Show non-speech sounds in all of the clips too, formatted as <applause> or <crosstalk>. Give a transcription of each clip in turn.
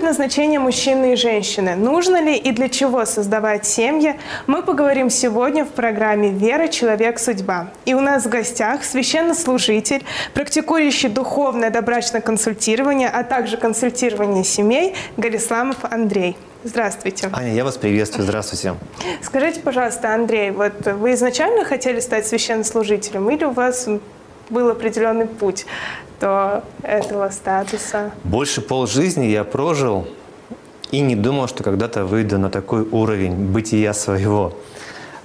Предназначение мужчины и женщины? Нужно ли и для чего создавать семьи? Мы поговорим сегодня в программе «Вера. Человек. Судьба». И у нас в гостях священнослужитель, практикующий духовное добрачное консультирование, а также консультирование семей Галисламов Андрей. Здравствуйте. Аня, я вас приветствую. Здравствуйте. Скажите, пожалуйста, Андрей, вот вы изначально хотели стать священнослужителем или у вас был определенный путь до этого статуса? Больше полжизни я прожил и не думал, что когда-то выйду на такой уровень бытия своего.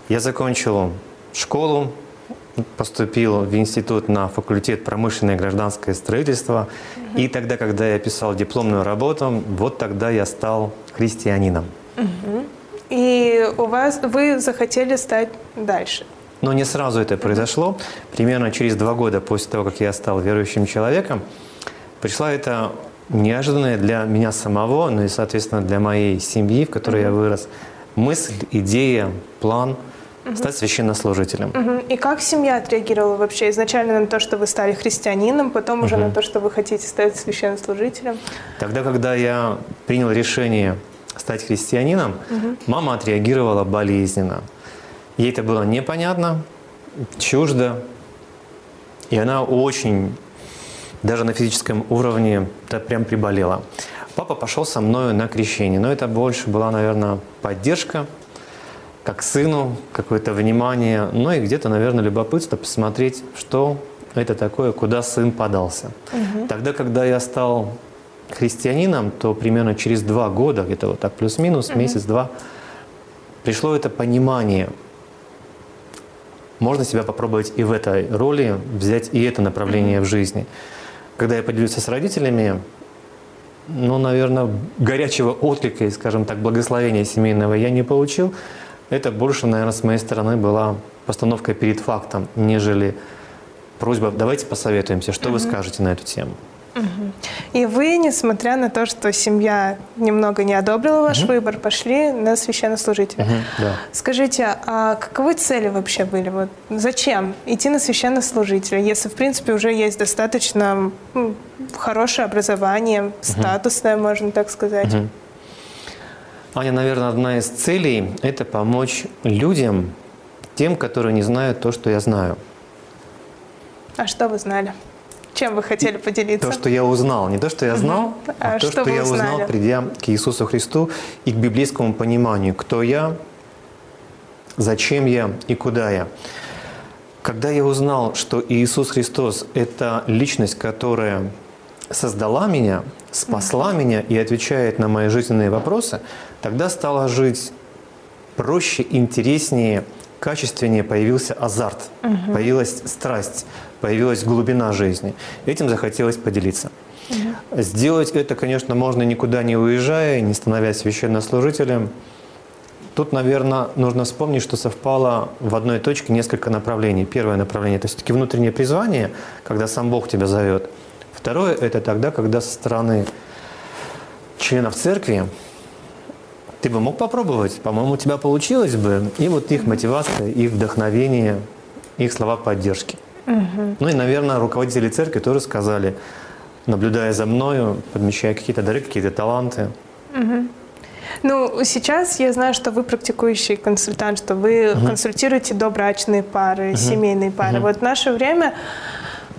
Я закончил школу, поступил в институт на факультет промышленное и гражданское строительство. Угу. И тогда, когда я писал дипломную работу, вот тогда я стал христианином. Угу. И у вас вы захотели стать дальше? Но не сразу это произошло. Примерно через два года после того, как я стал верующим человеком, пришла эта неожиданная для меня самого, ну и, соответственно, для моей семьи, в которой mm-hmm. я вырос, мысль, идея, план mm-hmm. стать священнослужителем. Mm-hmm. И как семья отреагировала вообще изначально на то, что вы стали христианином, потом mm-hmm. уже на то, что вы хотите стать священнослужителем? Тогда, когда я принял решение стать христианином, mm-hmm. мама отреагировала болезненно. Ей это было непонятно, чуждо, и она очень, даже на физическом уровне, да, прям приболела. Папа пошел со мною на крещение, но это больше была, наверное, поддержка, как сыну, какое-то внимание, ну и где-то, наверное, любопытство посмотреть, что это такое, куда сын подался. Угу. Тогда, когда я стал христианином, то примерно через два года, где-то вот так плюс-минус, угу. месяц-два, пришло это понимание – можно себя попробовать и в этой роли, взять и это направление в жизни. Когда я поделился с родителями, ну, наверное, горячего отклика и, скажем так, благословения семейного я не получил. Это больше, наверное, с моей стороны была постановка перед фактом, нежели просьба «давайте посоветуемся, что угу. вы скажете на эту тему». И вы, несмотря на то, что семья немного не одобрила ваш угу. выбор, пошли на священнослужителя. Угу, да. Скажите, а каковы цели вообще были? Вот зачем идти на священнослужителя, если, в принципе, уже есть достаточно хорошее образование, статусное, угу. можно так сказать? Угу. Аня, наверное, одна из целей – это помочь людям, тем, которые не знают то, что я знаю. А что вы знали? Чем вы хотели поделиться? То, что я узнал. Не то, что я знал, угу. а, а то, что, что я узнал, придя к Иисусу Христу и к библейскому пониманию, кто я, зачем я и куда я. Когда я узнал, что Иисус Христос – это личность, которая создала меня, спасла меня и отвечает на мои жизненные вопросы, тогда стало жить проще, интереснее, качественнее, появился азарт, появилась страсть, появилась глубина жизни. Этим захотелось поделиться. Угу. Сделать это, конечно, можно никуда не уезжая, не становясь священнослужителем. Тут, наверное, нужно вспомнить, что совпало в одной точке несколько направлений. Первое направление – это все-таки внутреннее призвание, когда сам Бог тебя зовет. Второе – это тогда, когда со стороны членов церкви ты бы мог попробовать, по-моему, у тебя получилось бы. И вот их мотивация, их вдохновение, их слова поддержки. Угу. Ну и, наверное, руководители церкви тоже сказали, наблюдая за мною, подмечая какие-то дары, какие-то таланты. Угу. Ну, сейчас я знаю, что вы практикующий консультант, что вы угу. консультируете добрачные пары, угу. семейные пары. Угу. Вот в наше время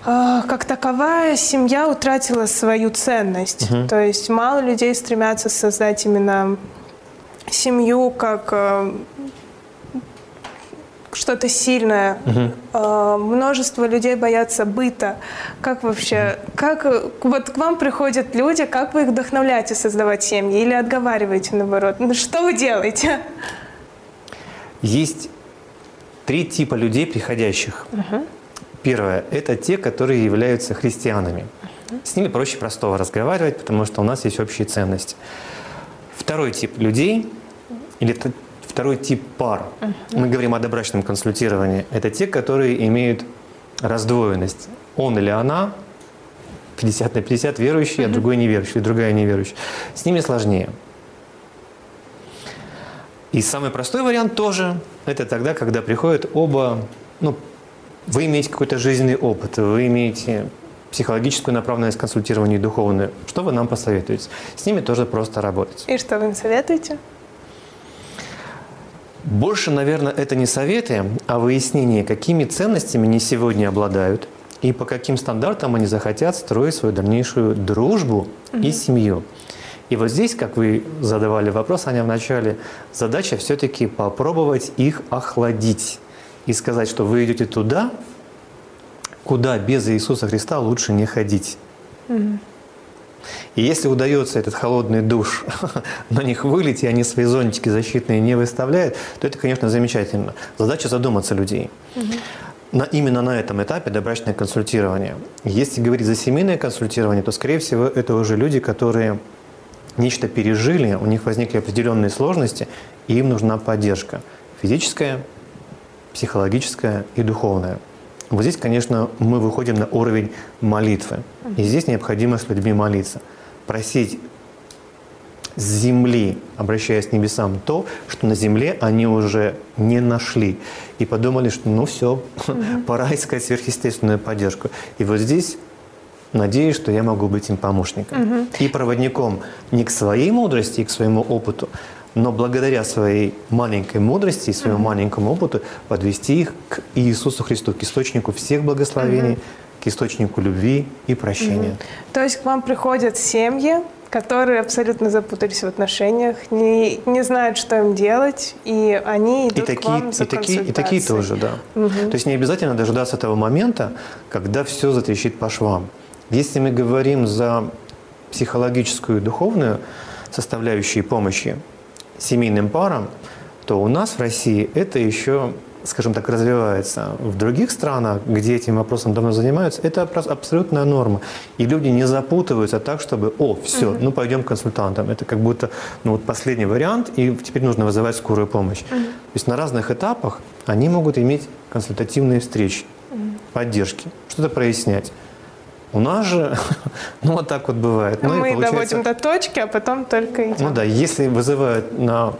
э, как таковая семья утратила свою ценность. Угу. То есть мало людей стремятся создать именно семью как э, что-то сильное. Угу. Множество людей боятся быта. Как вообще, как вот к вам приходят люди, как вы их вдохновляете создавать семьи или отговариваете наоборот? Ну, что вы делаете? Есть три типа людей приходящих. Угу. Первое – это те, которые являются христианами. Угу. С ними проще простого разговаривать, потому что у нас есть общие ценности. Второй тип людей, или Второй тип пар. Мы говорим о добрачном консультировании. Это те, которые имеют раздвоенность. Он или она 50 на 50 верующий, а другой неверующий, другая неверующая. С ними сложнее. И самый простой вариант тоже – это тогда, когда приходят оба, ну, вы имеете какой-то жизненный опыт, вы имеете психологическую направленность консультирования и духовную. Что вы нам посоветуете? С ними тоже просто работать. И что вы им советуете? Больше, наверное, это не советы, а выяснение, какими ценностями они сегодня обладают и по каким стандартам они захотят строить свою дальнейшую дружбу угу. и семью. И вот здесь, как вы задавали вопрос, Аня, в начале, задача все-таки попробовать их охладить и сказать, что вы идете туда, куда без Иисуса Христа лучше не ходить. Угу. И если удается этот холодный душ <laughs> на них вылить, и они свои зонтики защитные не выставляют, то это, конечно, замечательно. Задача задуматься людей. Угу. На, именно на этом этапе добрачное консультирование. Если говорить за семейное консультирование, то, скорее всего, это уже люди, которые нечто пережили, у них возникли определенные сложности, и им нужна поддержка физическая, психологическая и духовная. Вот здесь, конечно, мы выходим на уровень молитвы. И здесь необходимо с людьми молиться. Просить с земли, обращаясь к небесам, то, что на земле они уже не нашли. И подумали, что ну все, угу. <laughs> пора искать сверхъестественную поддержку. И вот здесь надеюсь, что я могу быть им помощником угу. и проводником не к своей мудрости и к своему опыту, но благодаря своей маленькой мудрости и своему угу. маленькому опыту подвести их к Иисусу Христу, к источнику всех благословений, угу. к источнику любви и прощения. Угу. То есть к вам приходят семьи, которые абсолютно запутались в отношениях, не, не знают, что им делать, и они идут и такие, к вам за и такие, и такие тоже, да. Угу. То есть не обязательно дожидаться того момента, когда все затрещит по швам. Если мы говорим за психологическую и духовную составляющие помощи семейным парам, то у нас в России это еще, скажем так, развивается. В других странах, где этим вопросом давно занимаются, это абсолютная норма. И люди не запутываются так, чтобы, о, все, угу. ну пойдем к консультантам. Это как будто ну, вот последний вариант, и теперь нужно вызывать скорую помощь. Угу. То есть на разных этапах они могут иметь консультативные встречи, угу. поддержки, что-то прояснять. У нас же, <laughs> ну вот так вот бывает. Ну, Мы доводим до точки, а потом только идем. Ну да, если вызывают на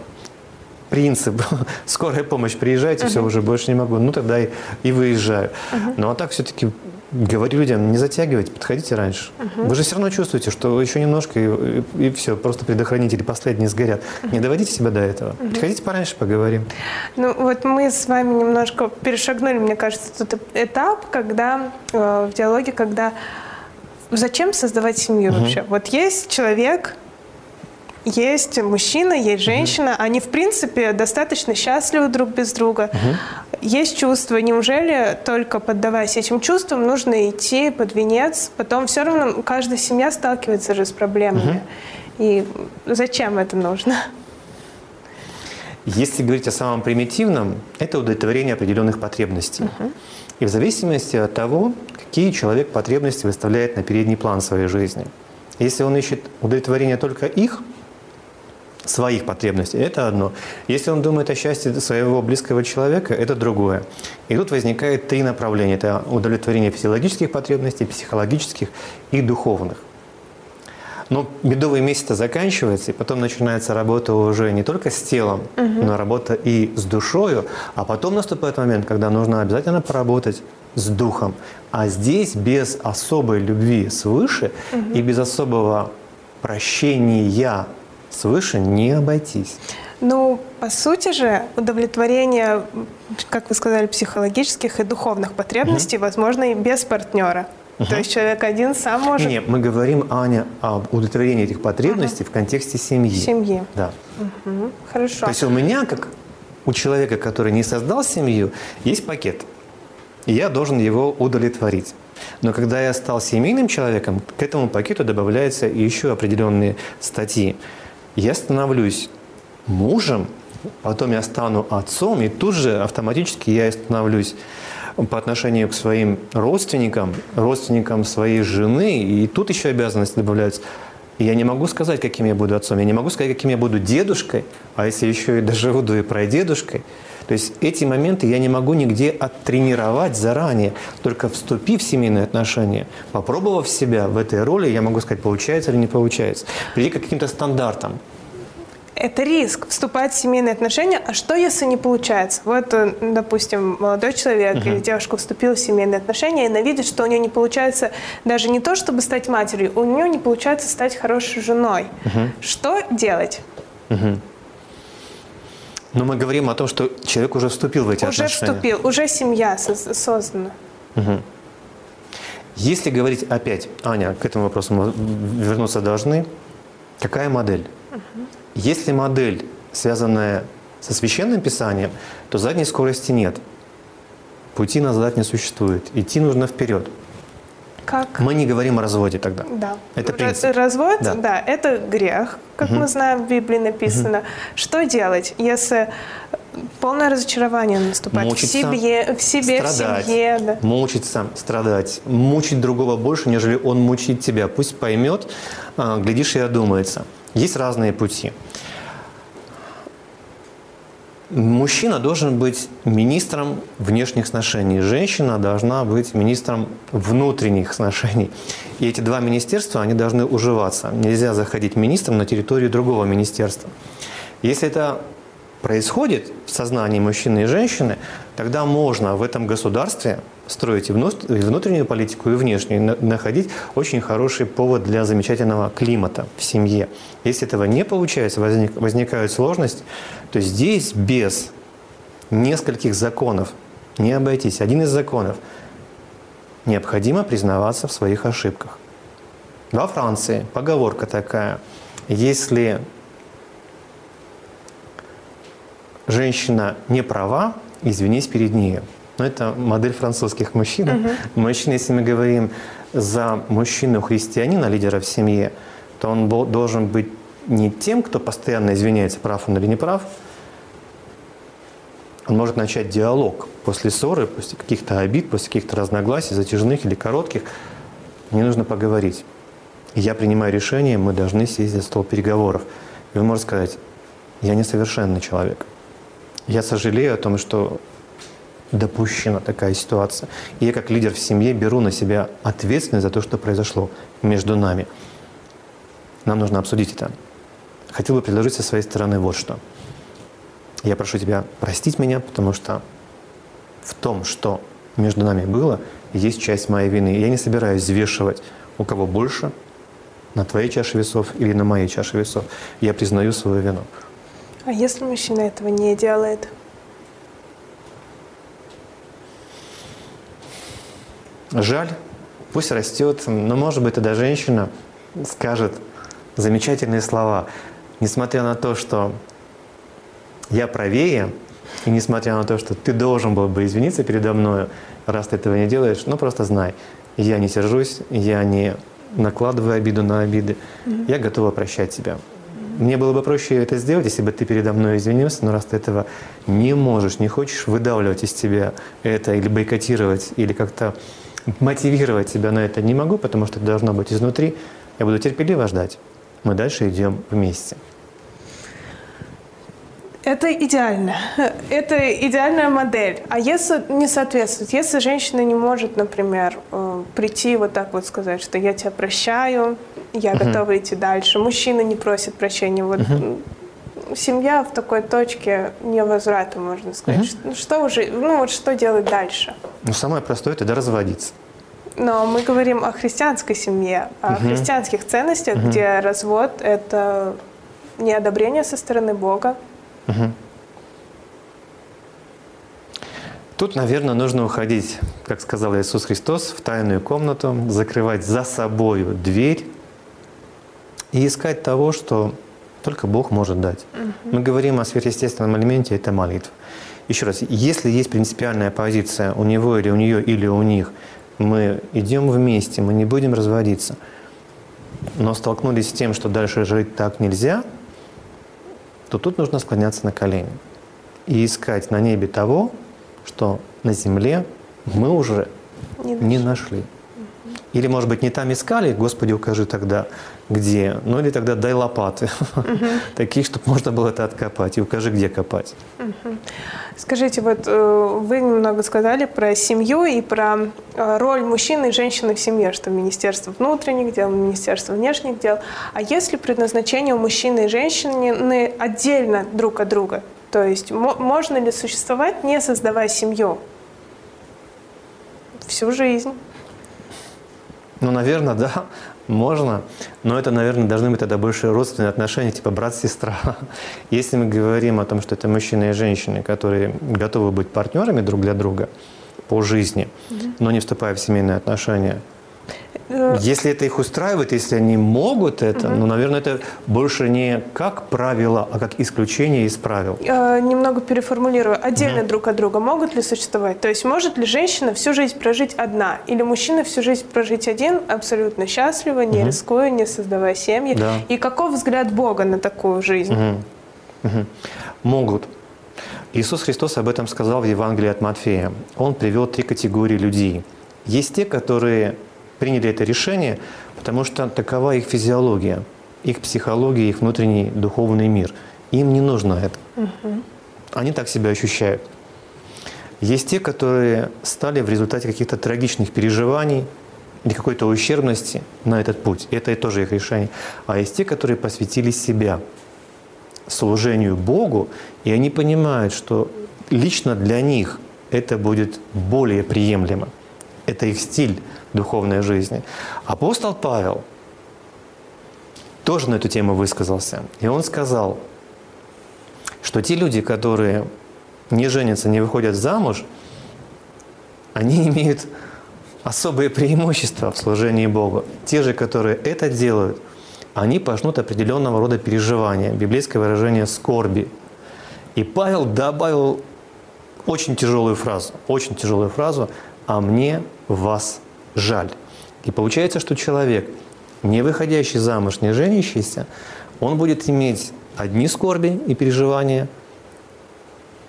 принцип <laughs> скорая помощь, приезжайте, uh-huh. все, уже больше не могу, ну тогда и, и выезжаю. Uh-huh. Ну а так все-таки говорю людям, не затягивайте, подходите раньше. Uh-huh. Вы же все равно чувствуете, что еще немножко и, и, и все, просто предохранители последние сгорят. Uh-huh. Не доводите себя до этого. Uh-huh. Приходите пораньше, поговорим. Ну вот мы с вами немножко перешагнули, мне кажется, тот этап, когда э, в диалоге, когда зачем создавать семью uh-huh. вообще? Вот есть человек, есть мужчина, есть женщина, угу. они в принципе достаточно счастливы друг без друга. Угу. Есть чувства. Неужели только поддаваясь этим чувствам нужно идти под венец? Потом все равно каждая семья сталкивается же с проблемами. Угу. И зачем это нужно? Если говорить о самом примитивном, это удовлетворение определенных потребностей. Угу. И в зависимости от того, какие человек потребности выставляет на передний план своей жизни. Если он ищет удовлетворение только их, своих потребностей, это одно. Если он думает о счастье своего близкого человека, это другое. И тут возникает три направления. Это удовлетворение физиологических потребностей, психологических и духовных. Но медовый месяц заканчивается, и потом начинается работа уже не только с телом, угу. но работа и с душою. А потом наступает момент, когда нужно обязательно поработать с духом. А здесь без особой любви свыше угу. и без особого прощения свыше не обойтись. Ну, по сути же, удовлетворение, как вы сказали, психологических и духовных потребностей угу. возможно и без партнера. Угу. То есть человек один сам может... Нет, мы говорим, Аня, об удовлетворении этих потребностей угу. в контексте семьи. Семьи. Да. Угу. Хорошо. То есть у меня, как у человека, который не создал семью, есть пакет. И я должен его удовлетворить. Но когда я стал семейным человеком, к этому пакету добавляются еще определенные статьи я становлюсь мужем, потом я стану отцом, и тут же автоматически я становлюсь по отношению к своим родственникам, родственникам своей жены, и тут еще обязанности добавляются. я не могу сказать, каким я буду отцом, я не могу сказать, каким я буду дедушкой, а если еще и доживу до и прадедушкой, То есть эти моменты я не могу нигде оттренировать заранее. Только вступив в семейные отношения, попробовав себя в этой роли, я могу сказать, получается или не получается. Прийти к каким-то стандартам это риск вступать в семейные отношения. А что, если не получается? Вот, э, допустим, молодой человек uh-huh. или девушка вступила в семейные отношения и она видит, что у нее не получается даже не то, чтобы стать матерью, у нее не получается стать хорошей женой. Uh-huh. Что делать? Uh-huh. Но мы говорим о том, что человек уже вступил в эти уже отношения. Уже вступил, уже семья создана. Угу. Если говорить опять, Аня, к этому вопросу мы вернуться должны, какая модель? Угу. Если модель, связанная со священным писанием, то задней скорости нет. Пути назад не существует. Идти нужно вперед. Как? Мы не говорим о разводе тогда. Да. Это принцип. Развод, да. да, это грех, как угу. мы знаем, в Библии написано. Угу. Что делать, если полное разочарование наступает мучиться, в себе, в себе, страдать, в семье, да. мучиться, страдать, мучить другого больше, нежели он мучит тебя. Пусть поймет, а, глядишь и одумается. Есть разные пути. Мужчина должен быть министром внешних сношений, женщина должна быть министром внутренних сношений. И эти два министерства, они должны уживаться. Нельзя заходить министром на территорию другого министерства. Если это происходит в сознании мужчины и женщины, тогда можно в этом государстве строить и внутреннюю политику, и внешнюю, находить очень хороший повод для замечательного климата в семье. Если этого не получается, возник, возникают сложности, то здесь без нескольких законов не обойтись. Один из законов – необходимо признаваться в своих ошибках. Во Франции поговорка такая – если женщина не права, извинись перед ней. Но это модель французских мужчин. Угу. Мужчина, если мы говорим за мужчину-христианина, лидера в семье, то он должен быть не тем, кто постоянно извиняется, прав он или не прав. Он может начать диалог после ссоры, после каких-то обид, после каких-то разногласий, затяжных или коротких. Мне нужно поговорить. Я принимаю решение, мы должны сесть за стол переговоров. И он может сказать, я несовершенный человек. Я сожалею о том, что допущена такая ситуация. И я как лидер в семье беру на себя ответственность за то, что произошло между нами. Нам нужно обсудить это. Хотел бы предложить со своей стороны вот что. Я прошу тебя простить меня, потому что в том, что между нами было, есть часть моей вины. Я не собираюсь взвешивать, у кого больше, на твоей чаше весов или на моей чаше весов. Я признаю свою вину. А если мужчина этого не делает? Жаль, пусть растет, но, может быть, тогда женщина скажет замечательные слова. Несмотря на то, что я правее, и несмотря на то, что ты должен был бы извиниться передо мной, раз ты этого не делаешь, ну просто знай, я не сержусь, я не накладываю обиду на обиды, mm-hmm. я готова прощать тебя. Мне было бы проще это сделать, если бы ты передо мной извинился, но раз ты этого не можешь, не хочешь выдавливать из тебя это или бойкотировать, или как-то мотивировать себя на это не могу, потому что это должно быть изнутри, я буду терпеливо ждать. Мы дальше идем вместе. Это идеально. Это идеальная модель. А если не соответствует, если женщина не может, например, э, прийти вот так вот сказать, что я тебя прощаю, я uh-huh. готова идти дальше, мужчина не просит прощения, вот uh-huh. Семья в такой точке невозврата, можно сказать. Uh-huh. Что, уже, ну вот что делать дальше? Ну самое простое это разводиться. Но мы говорим о христианской семье, о uh-huh. христианских ценностях, uh-huh. где развод это неодобрение со стороны Бога, Угу. Тут, наверное, нужно уходить, как сказал Иисус Христос, в тайную комнату, закрывать за собою дверь и искать того, что только Бог может дать. Угу. Мы говорим о сверхъестественном элементе, это молитва. Еще раз, если есть принципиальная позиция у него или у нее или у них, мы идем вместе, мы не будем разводиться, но столкнулись с тем, что дальше жить так нельзя – то тут нужно склоняться на колени и искать на небе того, что на земле мы уже не, не нашли. Или, может быть, не там искали, Господи, укажи тогда, где. Ну или тогда дай лопаты, такие, чтобы можно было это откопать, и укажи, где копать. Скажите, вот э, вы немного сказали про семью и про э, роль мужчины и женщины в семье, что Министерство внутренних дел, Министерство внешних дел. А если предназначение у мужчины и женщины отдельно друг от друга? То есть можно ли существовать, не создавая семью? Всю жизнь. Ну, наверное, да, <laughs> можно, но это, наверное, должны быть тогда больше родственные отношения, типа брат-сестра. <laughs> Если мы говорим о том, что это мужчины и женщины, которые готовы быть партнерами друг для друга по жизни, но не вступая в семейные отношения – если это их устраивает, если они могут это, угу. ну, наверное, это больше не как правило, а как исключение из правил. Э, немного переформулирую. Отдельно угу. друг от друга могут ли существовать? То есть может ли женщина всю жизнь прожить одна? Или мужчина всю жизнь прожить один, абсолютно счастливо, не угу. рискуя, не создавая семьи? Да. И каков взгляд Бога на такую жизнь? Угу. Угу. Могут. Иисус Христос об этом сказал в Евангелии от Матфея. Он привел три категории людей. Есть те, которые приняли это решение, потому что такова их физиология, их психология, их внутренний духовный мир. Им не нужно это. Угу. Они так себя ощущают. Есть те, которые стали в результате каких-то трагичных переживаний или какой-то ущербности на этот путь. Это и тоже их решение. А есть те, которые посвятили себя служению Богу, и они понимают, что лично для них это будет более приемлемо. Это их стиль духовной жизни. Апостол Павел тоже на эту тему высказался. И он сказал, что те люди, которые не женятся, не выходят замуж, они имеют особые преимущества в служении Богу. Те же, которые это делают, они пожнут определенного рода переживания, библейское выражение «скорби». И Павел добавил очень тяжелую фразу, очень тяжелую фразу «а мне вас жаль. И получается, что человек, не выходящий замуж, не женящийся, он будет иметь одни скорби и переживания,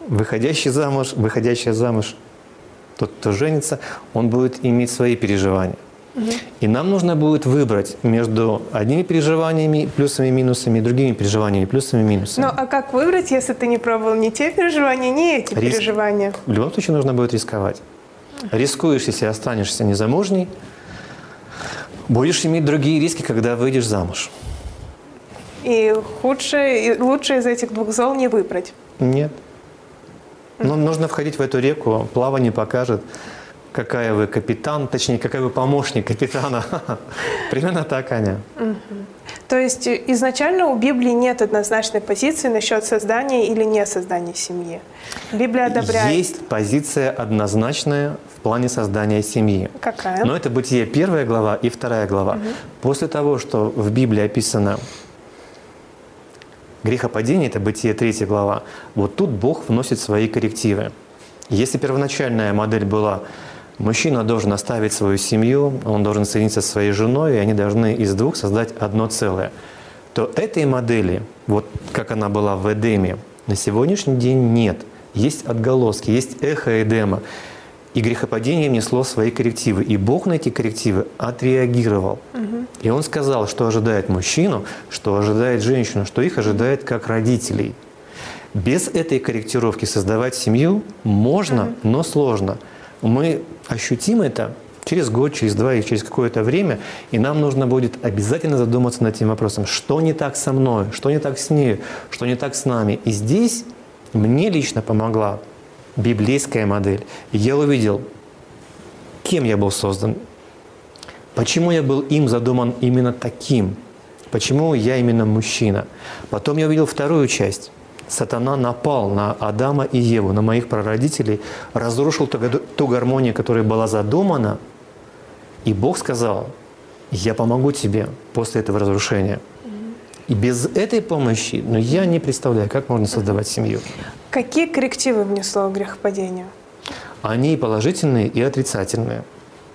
выходящий замуж, выходящая замуж, тот, кто женится, он будет иметь свои переживания. И нам нужно будет выбрать между одними переживаниями, плюсами и минусами, и другими переживаниями, плюсами и минусами. Ну а как выбрать, если ты не пробовал ни те переживания, ни эти Риск... переживания? В любом случае нужно будет рисковать. Рискуешь, если останешься незамужней, будешь иметь другие риски, когда выйдешь замуж. И худшее, и лучше из этих двух зол не выбрать? Нет. Но нужно входить в эту реку, плавание покажет, какая вы капитан, точнее, какая вы помощник капитана. <laughs> Примерно так, Аня. То есть изначально у Библии нет однозначной позиции насчет создания или не создания семьи. Библия одобряет. Есть позиция однозначная в плане создания семьи. Какая? Но это Бытие первая глава и вторая глава. Угу. После того, что в Библии описано грехопадение, это Бытие третья глава, вот тут Бог вносит свои коррективы. Если первоначальная модель была Мужчина должен оставить свою семью, он должен соединиться со своей женой, и они должны из двух создать одно целое. То этой модели, вот как она была в Эдеме, на сегодняшний день нет. Есть отголоски, есть эхо Эдема. И грехопадение внесло свои коррективы. И Бог на эти коррективы отреагировал. Угу. И Он сказал, что ожидает мужчину, что ожидает женщину, что их ожидает как родителей. Без этой корректировки создавать семью можно, угу. но сложно мы ощутим это через год, через два или через какое-то время, и нам нужно будет обязательно задуматься над этим вопросом, что не так со мной, что не так с ней, что не так с нами. И здесь мне лично помогла библейская модель. я увидел, кем я был создан, почему я был им задуман именно таким, почему я именно мужчина. Потом я увидел вторую часть сатана напал на Адама и Еву, на моих прародителей, разрушил ту, ту гармонию, которая была задумана, и Бог сказал, я помогу тебе после этого разрушения. И без этой помощи, ну, я не представляю, как можно создавать семью. Какие коррективы внесло грехопадение? Они и положительные, и отрицательные.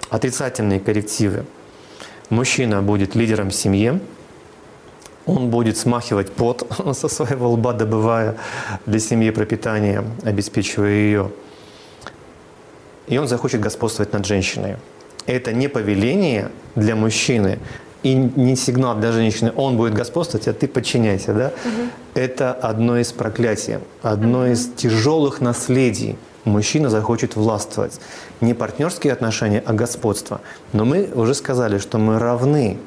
Отрицательные коррективы. Мужчина будет лидером в семье, он будет смахивать пот <laughs> со своего лба, добывая для семьи пропитание, обеспечивая ее. И он захочет господствовать над женщиной. это не повеление для мужчины и не сигнал для женщины, он будет господствовать, а ты подчиняйся, да? Угу. Это одно из проклятий, одно из тяжелых наследий. Мужчина захочет властвовать. Не партнерские отношения, а господство. Но мы уже сказали, что мы равны,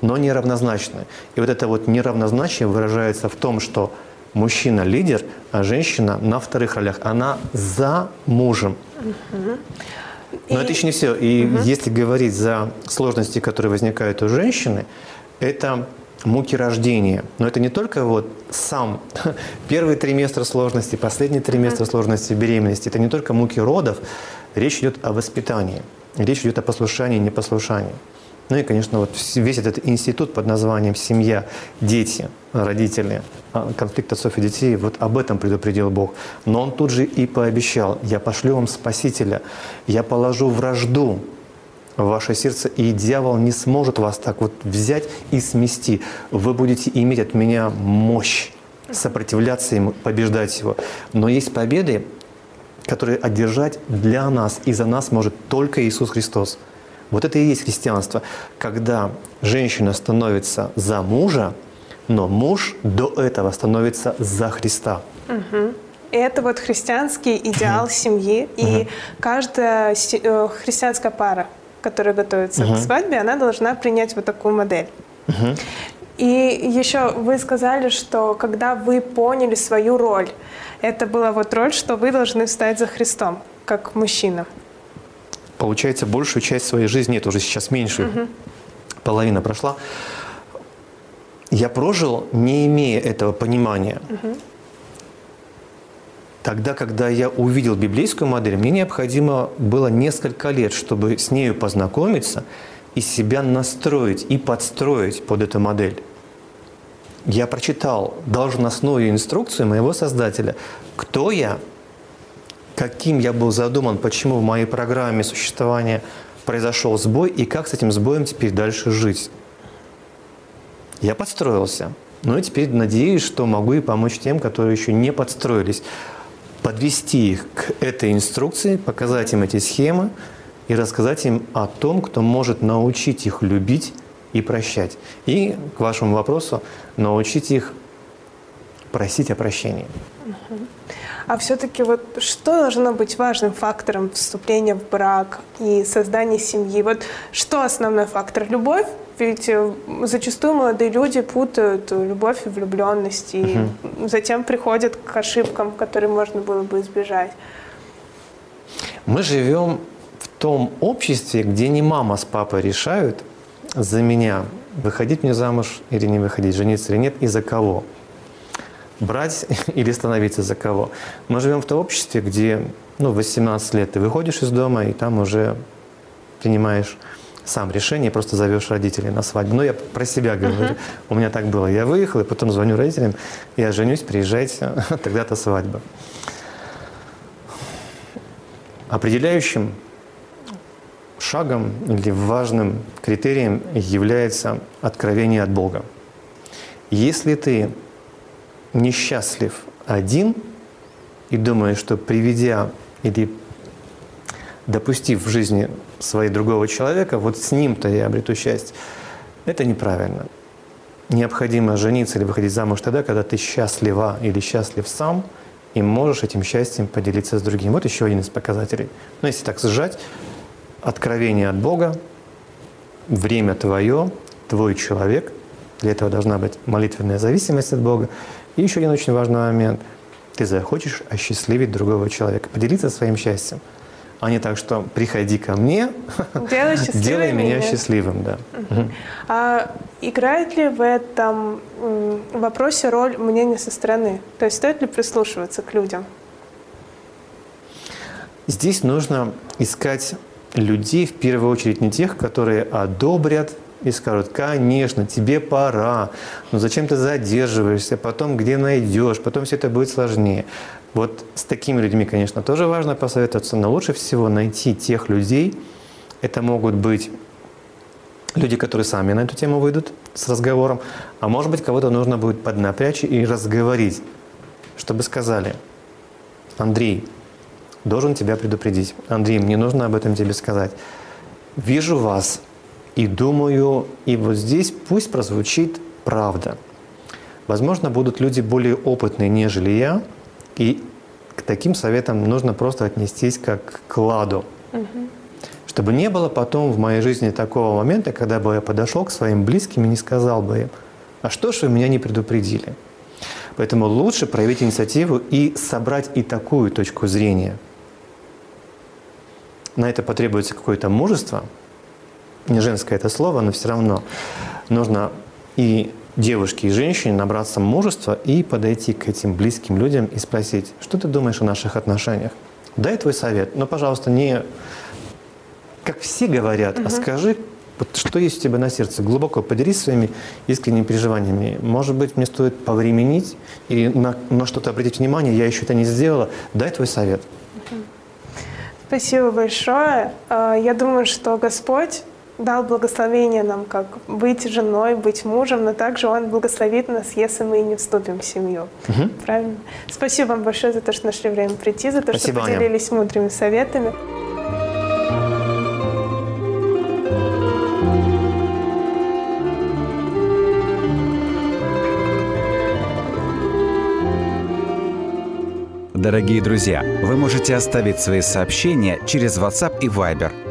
но не равнозначны. И вот это вот неравнозначие выражается в том, что мужчина лидер, а женщина на вторых ролях. Она за мужем. Угу. Но и... это еще не все. И угу. если говорить за сложности, которые возникают у женщины, это муки рождения. Но это не только вот сам <laughs> первый триместр сложности, последний триместр угу. сложности беременности. Это не только муки родов. Речь идет о воспитании. Речь идет о послушании и непослушании. Ну и, конечно, вот весь этот институт под названием «Семья», «Дети», «Родители», а, конфликт отцов и детей, вот об этом предупредил Бог. Но Он тут же и пообещал, «Я пошлю вам Спасителя, я положу вражду в ваше сердце, и дьявол не сможет вас так вот взять и смести. Вы будете иметь от меня мощь, сопротивляться ему, побеждать его. Но есть победы, которые одержать для нас и за нас может только Иисус Христос – вот это и есть христианство, когда женщина становится за мужа, но муж до этого становится за Христа. Угу. Это вот христианский идеал угу. семьи, и угу. каждая э, христианская пара, которая готовится угу. к свадьбе, она должна принять вот такую модель. Угу. И еще вы сказали, что когда вы поняли свою роль, это была вот роль, что вы должны встать за Христом, как мужчина получается, большую часть своей жизни, это уже сейчас меньше, угу. половина прошла, я прожил, не имея этого понимания. Угу. Тогда, когда я увидел библейскую модель, мне необходимо было несколько лет, чтобы с нею познакомиться и себя настроить и подстроить под эту модель. Я прочитал должностную инструкцию моего создателя, кто я, каким я был задуман, почему в моей программе существования произошел сбой и как с этим сбоем теперь дальше жить. Я подстроился. Ну и теперь надеюсь, что могу и помочь тем, которые еще не подстроились. Подвести их к этой инструкции, показать им эти схемы и рассказать им о том, кто может научить их любить и прощать. И к вашему вопросу, научить их просить о прощении. А все-таки вот что должно быть важным фактором вступления в брак и создания семьи? Вот что основной фактор? Любовь? Ведь э, зачастую молодые люди путают любовь и влюбленность, и угу. затем приходят к ошибкам, которые можно было бы избежать. Мы живем в том обществе, где не мама с папой решают за меня, выходить мне замуж или не выходить, жениться или нет, и за кого брать <laughs> или становиться за кого. Мы живем в том обществе, где ну, 18 лет ты выходишь из дома, и там уже принимаешь сам решение, просто зовешь родителей на свадьбу. Ну, я про себя говорю. Uh-huh. У меня так было. Я выехал, и потом звоню родителям, я женюсь, приезжайте, <laughs> тогда-то свадьба. Определяющим шагом или важным критерием является откровение от Бога. Если ты несчастлив один и думает, что приведя или допустив в жизни своей другого человека, вот с ним-то я обрету счастье, это неправильно. Необходимо жениться или выходить замуж тогда, когда ты счастлива или счастлив сам, и можешь этим счастьем поделиться с другим. Вот еще один из показателей. Но если так сжать, откровение от Бога, время твое, твой человек, для этого должна быть молитвенная зависимость от Бога, и еще один очень важный момент. Ты захочешь осчастливить другого человека, поделиться своим счастьем. А не так, что приходи ко мне, <laughs> делай, делай меня счастливым. Да. Угу. А играет ли в этом вопросе роль мнения со стороны? То есть стоит ли прислушиваться к людям? Здесь нужно искать людей, в первую очередь не тех, которые одобрят и скажут, конечно, тебе пора, но зачем ты задерживаешься, потом где найдешь, потом все это будет сложнее. Вот с такими людьми, конечно, тоже важно посоветоваться, но лучше всего найти тех людей, это могут быть люди, которые сами на эту тему выйдут с разговором, а может быть, кого-то нужно будет поднапрячь и разговорить, чтобы сказали, Андрей, должен тебя предупредить. Андрей, мне нужно об этом тебе сказать. вижу вас и думаю, и вот здесь пусть прозвучит правда. Возможно, будут люди более опытные, нежели я, и к таким советам нужно просто отнестись как к кладу. Угу. Чтобы не было потом в моей жизни такого момента, когда бы я подошел к своим близким и не сказал бы им, а что ж вы меня не предупредили? Поэтому лучше проявить инициативу и собрать и такую точку зрения. На это потребуется какое-то мужество, не женское это слово, но все равно нужно и девушке, и женщине набраться мужества и подойти к этим близким людям и спросить, что ты думаешь о наших отношениях? Дай твой совет, но, пожалуйста, не как все говорят, угу. а скажи, вот что есть у тебя на сердце. Глубоко поделись своими искренними переживаниями. Может быть, мне стоит повременить или на, на что-то обратить внимание, я еще это не сделала. Дай твой совет. Спасибо большое. А, я думаю, что Господь дал благословение нам, как быть женой, быть мужем, но также Он благословит нас, если мы не вступим в семью. Угу. Правильно? Спасибо вам большое за то, что нашли время прийти, за то, Спасибо, что поделились Аня. мудрыми советами. Дорогие друзья, вы можете оставить свои сообщения через WhatsApp и Viber